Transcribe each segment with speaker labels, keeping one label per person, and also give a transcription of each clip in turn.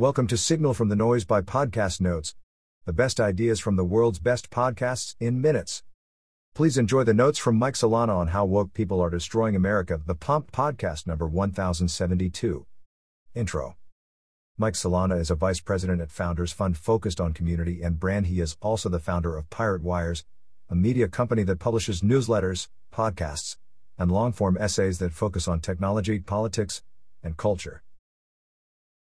Speaker 1: Welcome to Signal from the Noise by Podcast Notes, the best ideas from the world's best podcasts in minutes. Please enjoy the notes from Mike Solana on how woke people are destroying America, the Pomp Podcast number 1072. Intro Mike Solana is a vice president at Founders Fund focused on community and brand. He is also the founder of Pirate Wires, a media company that publishes newsletters, podcasts, and long form essays that focus on technology, politics, and culture.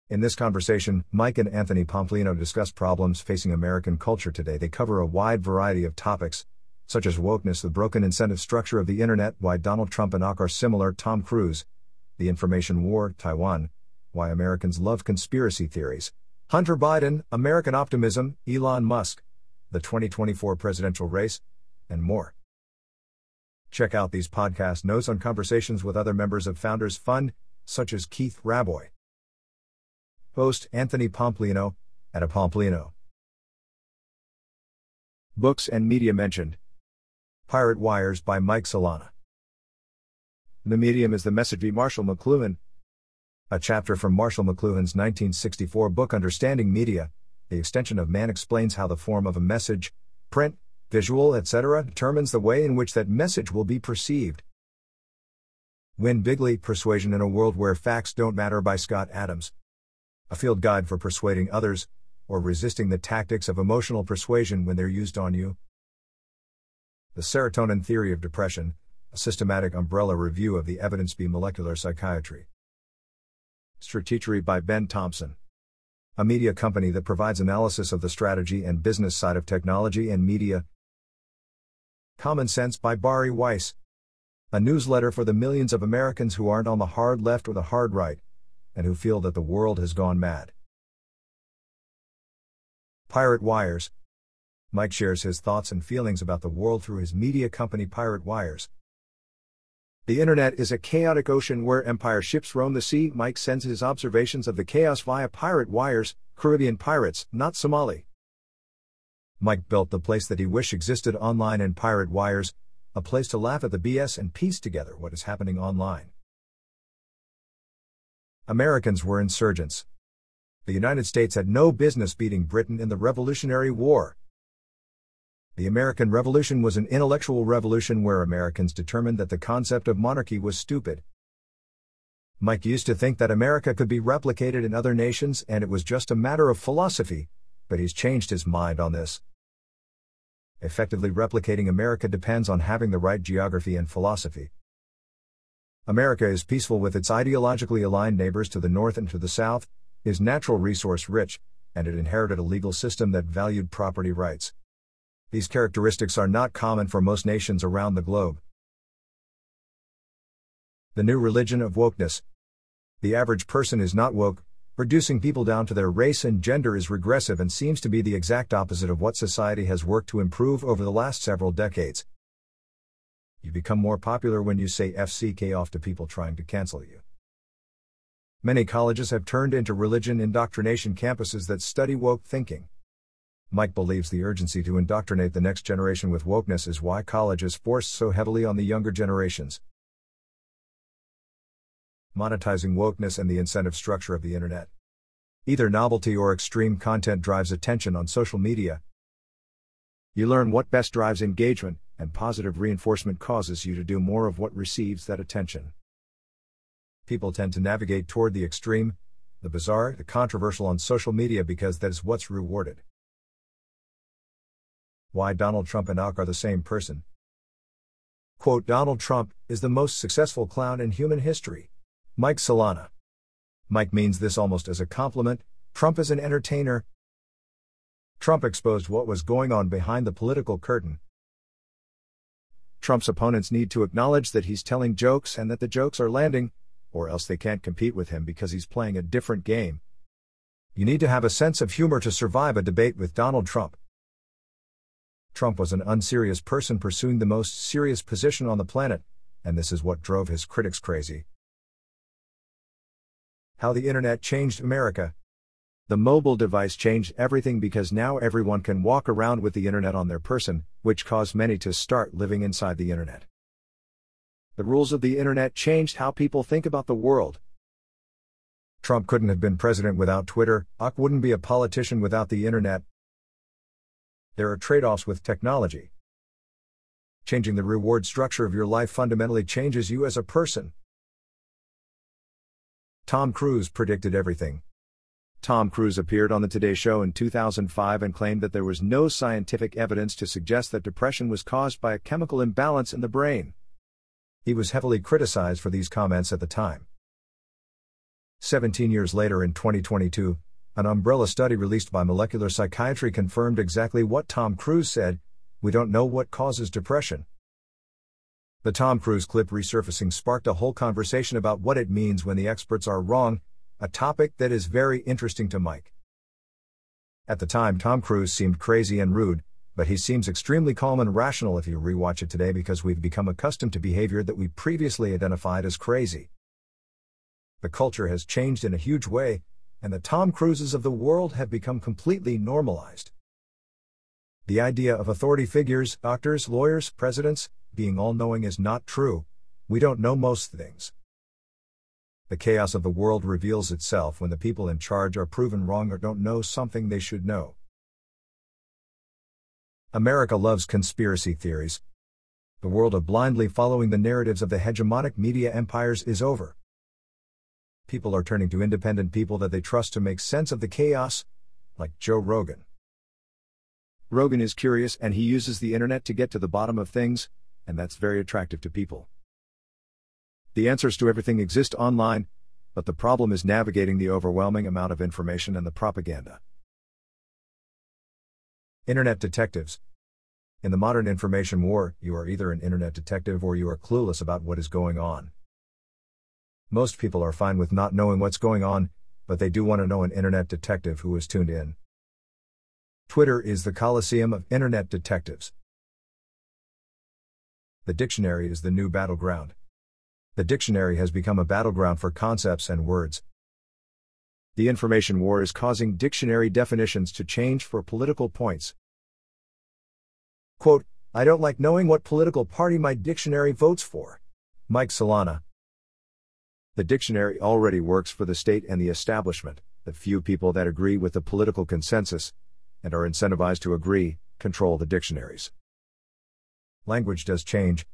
Speaker 1: In this conversation, Mike and Anthony Pompliano discuss problems facing American culture today. They cover a wide variety of topics, such as wokeness, the broken incentive structure of the internet, why Donald Trump and AOC are similar, Tom Cruise, the information war, Taiwan, why Americans love conspiracy theories, Hunter Biden, American optimism, Elon Musk, the 2024 presidential race, and more. Check out these podcast notes on conversations with other members of Founders Fund, such as Keith Rabois. Host Anthony Pompliano, at a Pompliano. Books and media mentioned. Pirate Wires by Mike Solana. The medium is the message by Marshall McLuhan. A chapter from Marshall McLuhan's 1964 book Understanding Media, The Extension of Man explains how the form of a message, print, visual, etc., determines the way in which that message will be perceived. Win Bigly Persuasion in a World Where Facts Don't Matter by Scott Adams a field guide for persuading others, or resisting the tactics of emotional persuasion when they're used on you. The Serotonin Theory of Depression, a systematic umbrella review of the evidence be molecular psychiatry. Stratechery by Ben Thompson. A media company that provides analysis of the strategy and business side of technology and media. Common Sense by Bari Weiss. A newsletter for the millions of Americans who aren't on the hard left or the hard right, and who feel that the world has gone mad. Pirate Wires. Mike shares his thoughts and feelings about the world through his media company Pirate Wires. The internet is a chaotic ocean where empire ships roam the sea. Mike sends his observations of the chaos via pirate wires, Caribbean pirates, not Somali. Mike built the place that he wished existed online in Pirate Wires, a place to laugh at the BS and piece together what is happening online. Americans were insurgents. The United States had no business beating Britain in the Revolutionary War. The American Revolution was an intellectual revolution where Americans determined that the concept of monarchy was stupid. Mike used to think that America could be replicated in other nations and it was just a matter of philosophy, but he's changed his mind on this. Effectively replicating America depends on having the right geography and philosophy. America is peaceful with its ideologically aligned neighbors to the north and to the south, is natural resource rich, and it inherited a legal system that valued property rights. These characteristics are not common for most nations around the globe. The new religion of wokeness. The average person is not woke, reducing people down to their race and gender is regressive and seems to be the exact opposite of what society has worked to improve over the last several decades. You become more popular when you say FCK off to people trying to cancel you. Many colleges have turned into religion indoctrination campuses that study woke thinking. Mike believes the urgency to indoctrinate the next generation with wokeness is why college is forced so heavily on the younger generations. Monetizing wokeness and the incentive structure of the internet. Either novelty or extreme content drives attention on social media. You learn what best drives engagement, and positive reinforcement causes you to do more of what receives that attention. People tend to navigate toward the extreme, the bizarre, the controversial on social media because that is what's rewarded. Why Donald Trump and AOC are the same person. Quote Donald Trump is the most successful clown in human history. Mike Solana. Mike means this almost as a compliment. Trump is an entertainer. Trump exposed what was going on behind the political curtain, Trump's opponents need to acknowledge that he's telling jokes and that the jokes are landing, or else they can't compete with him because he's playing a different game. You need to have a sense of humor to survive a debate with Donald Trump. Trump was an unserious person pursuing the most serious position on the planet, and this is what drove his critics crazy. How the Internet Changed America the mobile device changed everything because now everyone can walk around with the internet on their person, which caused many to start living inside the internet. The rules of the internet changed how people think about the world. Trump couldn't have been president without Twitter, AOC wouldn't be a politician without the internet. There are trade offs with technology. Changing the reward structure of your life fundamentally changes you as a person. Tom Cruise predicted everything. Tom Cruise appeared on the Today Show in 2005 and claimed that there was no scientific evidence to suggest that depression was caused by a chemical imbalance in the brain. He was heavily criticized for these comments at the time. 17 years later in 2022, an umbrella study released by Molecular Psychiatry confirmed exactly what Tom Cruise said we don't know what causes depression. The Tom Cruise clip resurfacing sparked a whole conversation about what it means when the experts are wrong, a topic that is very interesting to Mike. At the time, Tom Cruise seemed crazy and rude, but he seems extremely calm and rational if you rewatch it today because we've become accustomed to behavior that we previously identified as crazy. The culture has changed in a huge way, and the Tom Cruises of the world have become completely normalized. The idea of authority figures, doctors, lawyers, presidents, being all knowing is not true, we don't know most things. The chaos of the world reveals itself when the people in charge are proven wrong or don't know something they should know. America loves conspiracy theories. The world of blindly following the narratives of the hegemonic media empires is over people are turning to independent people that they trust to make sense of the chaos, like Joe Rogan. Rogan is curious and he uses the internet to get to the bottom of things, and that's very attractive to people. The answers to everything exist online, but the problem is navigating the overwhelming amount of information and the propaganda. Internet detectives. In the modern information war, you are either an internet detective or you are clueless about what is going on. Most people are fine with not knowing what's going on, but they do want to know an internet detective who is tuned in. Twitter is the coliseum of internet detectives. The dictionary is the new battleground. The dictionary has become a battleground for concepts and words. The information war is causing dictionary definitions to change for political points. Quote, I don't like knowing what political party my dictionary votes for. Mike Solana. The dictionary already works for the state and the establishment, the few people that agree with the political consensus, and are incentivized to agree, control the dictionaries. Language does change,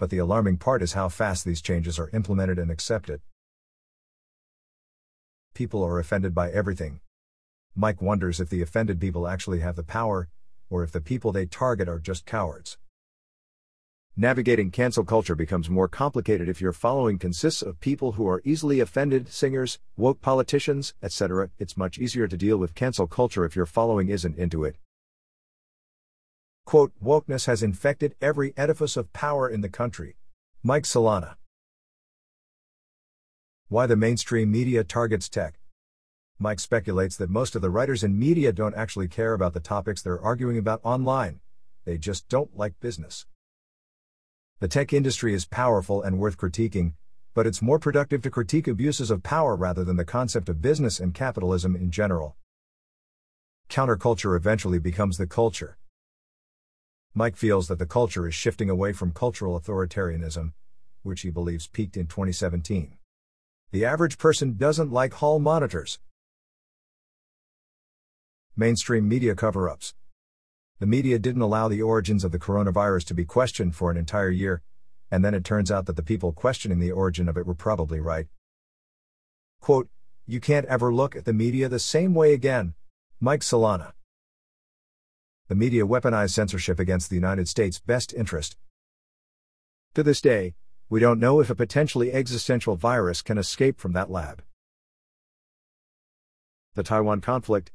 Speaker 1: but the alarming part is how fast these changes are implemented and accepted. People are offended by everything. Mike wonders if the offended people actually have the power, or if the people they target are just cowards. Navigating cancel culture becomes more complicated if your following consists of people who are easily offended, singers, woke politicians, etc. It's much easier to deal with cancel culture if your following isn't into it. Quote, wokeness has infected every edifice of power in the country. Mike Solana. Why the mainstream media targets tech. Mike speculates that most of the writers in media don't actually care about the topics they're arguing about online. They just don't like business. The tech industry is powerful and worth critiquing, but it's more productive to critique abuses of power rather than the concept of business and capitalism in general. Counterculture eventually becomes the culture. Mike feels that the culture is shifting away from cultural authoritarianism, which he believes peaked in 2017. The average person doesn't like hall monitors. Mainstream media cover ups the media didn't allow the origins of the coronavirus to be questioned for an entire year, and then it turns out that the people questioning the origin of it were probably right. Quote, You can't ever look at the media the same way again. Mike Solana. The media weaponized censorship against the United States' best interest. To this day, we don't know if a potentially existential virus can escape from that lab. The Taiwan conflict.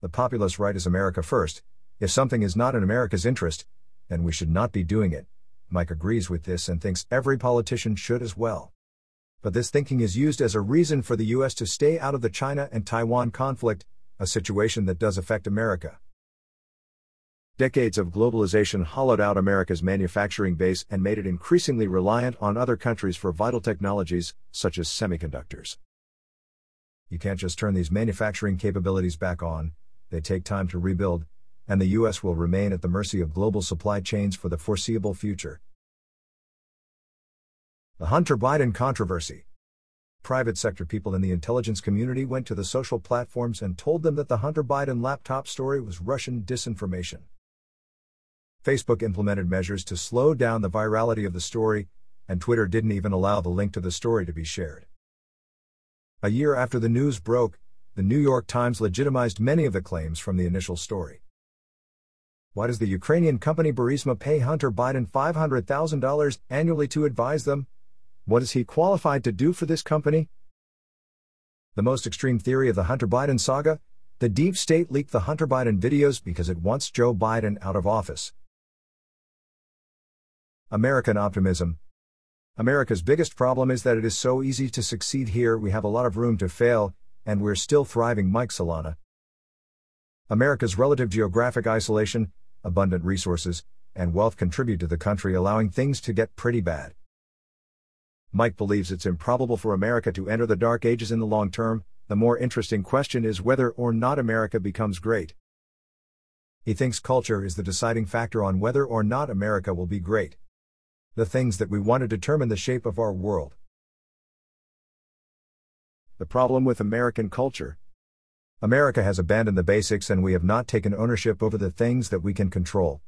Speaker 1: The populist right is America first, if something is not in America's interest, then we should not be doing it. Mike agrees with this and thinks every politician should as well. But this thinking is used as a reason for the U.S. to stay out of the China and Taiwan conflict, a situation that does affect America. Decades of globalization hollowed out America's manufacturing base and made it increasingly reliant on other countries for vital technologies, such as semiconductors. You can't just turn these manufacturing capabilities back on, they take time to rebuild, and the U.S. will remain at the mercy of global supply chains for the foreseeable future. The Hunter Biden controversy. Private sector people in the intelligence community went to the social platforms and told them that the Hunter Biden laptop story was Russian disinformation. Facebook implemented measures to slow down the virality of the story, and Twitter didn't even allow the link to the story to be shared. A year after the news broke, the New York Times legitimized many of the claims from the initial story. Why does the Ukrainian company Burisma pay Hunter Biden $500,000 annually to advise them? What is he qualified to do for this company? The most extreme theory of the Hunter Biden saga? The deep state leaked the Hunter Biden videos because it wants Joe Biden out of office. American optimism. America's biggest problem is that it is so easy to succeed here, we have a lot of room to fail, and we're still thriving. Mike Solana. America's relative geographic isolation, abundant resources, and wealth contribute to the country, allowing things to get pretty bad. Mike believes it's improbable for America to enter the dark ages in the long term, the more interesting question is whether or not America becomes great. He thinks culture is the deciding factor on whether or not America will be great. The things that we want to determine the shape of our world. The problem with American culture America has abandoned the basics and we have not taken ownership over the things that we can control.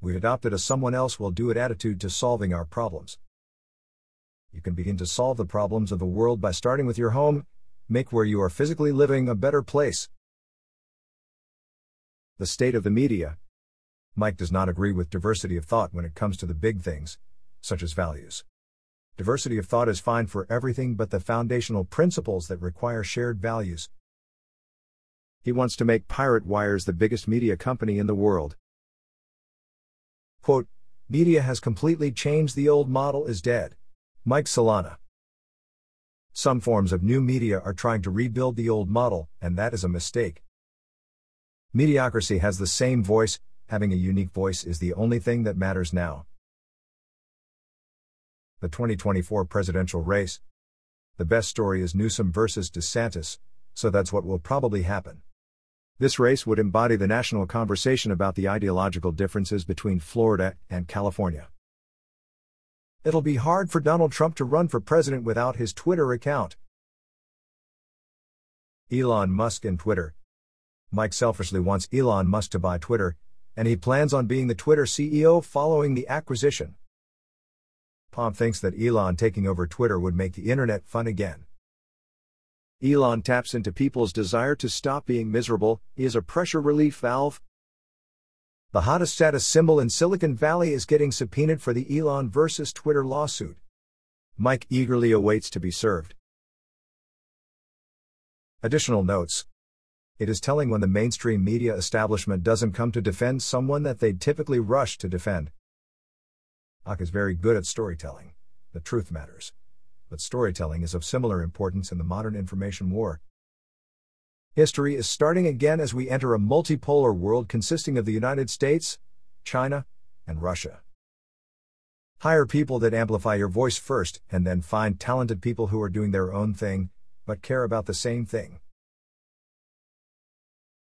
Speaker 1: We've adopted a someone else will do it attitude to solving our problems. You can begin to solve the problems of the world by starting with your home, make where you are physically living a better place. The state of the media. Mike does not agree with diversity of thought when it comes to the big things, such as values. Diversity of thought is fine for everything but the foundational principles that require shared values. He wants to make Pirate Wires the biggest media company in the world. Quote, Media has completely changed, the old model is dead. Mike Solana. Some forms of new media are trying to rebuild the old model, and that is a mistake. Mediocrity has the same voice, having a unique voice is the only thing that matters now. The 2024 presidential race. The best story is Newsom versus DeSantis, so that's what will probably happen. This race would embody the national conversation about the ideological differences between Florida and California. It'll be hard for Donald Trump to run for president without his Twitter account. Elon Musk and Twitter. Mike selfishly wants Elon Musk to buy Twitter, and he plans on being the Twitter CEO following the acquisition. Pomp thinks that Elon taking over Twitter would make the internet fun again. Elon taps into people's desire to stop being miserable, he is a pressure relief valve, the hottest status symbol in Silicon Valley is getting subpoenaed for the Elon versus Twitter lawsuit. Mike eagerly awaits to be served. Additional notes. It is telling when the mainstream media establishment doesn't come to defend someone that they'd typically rush to defend. AOC is very good at storytelling. The truth matters. But storytelling is of similar importance in the modern information war. History is starting again as we enter a multipolar world consisting of the United States, China, and Russia. Hire people that amplify your voice first, and then find talented people who are doing their own thing, but care about the same thing.